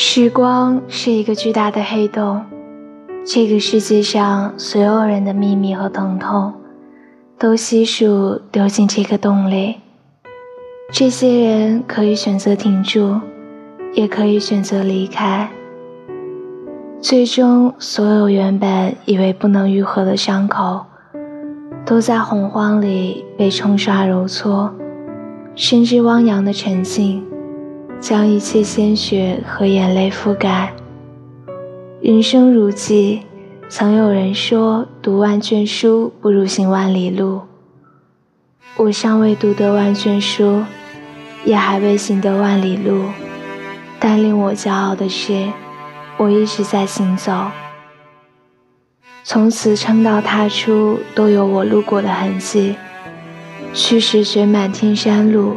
时光是一个巨大的黑洞，这个世界上所有人的秘密和疼痛，都悉数丢进这个洞里。这些人可以选择停住，也可以选择离开。最终，所有原本以为不能愈合的伤口，都在洪荒里被冲刷揉搓，甚至汪洋的沉静。将一切鲜血和眼泪覆盖。人生如寄，曾有人说：“读万卷书不如行万里路。”我尚未读得万卷书，也还未行得万里路，但令我骄傲的是，我一直在行走。从此撑到踏出，都有我路过的痕迹。去时雪满天山路。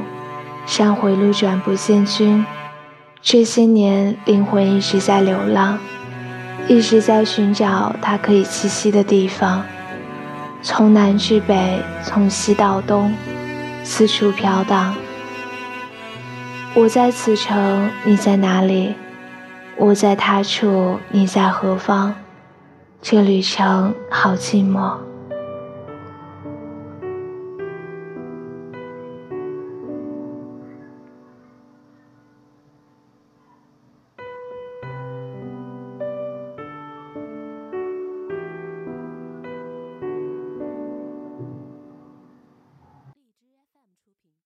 山回路转不见君，这些年灵魂一直在流浪，一直在寻找它可以栖息的地方。从南至北，从西到东，四处飘荡。我在此城，你在哪里？我在他处，你在何方？这旅程好寂寞。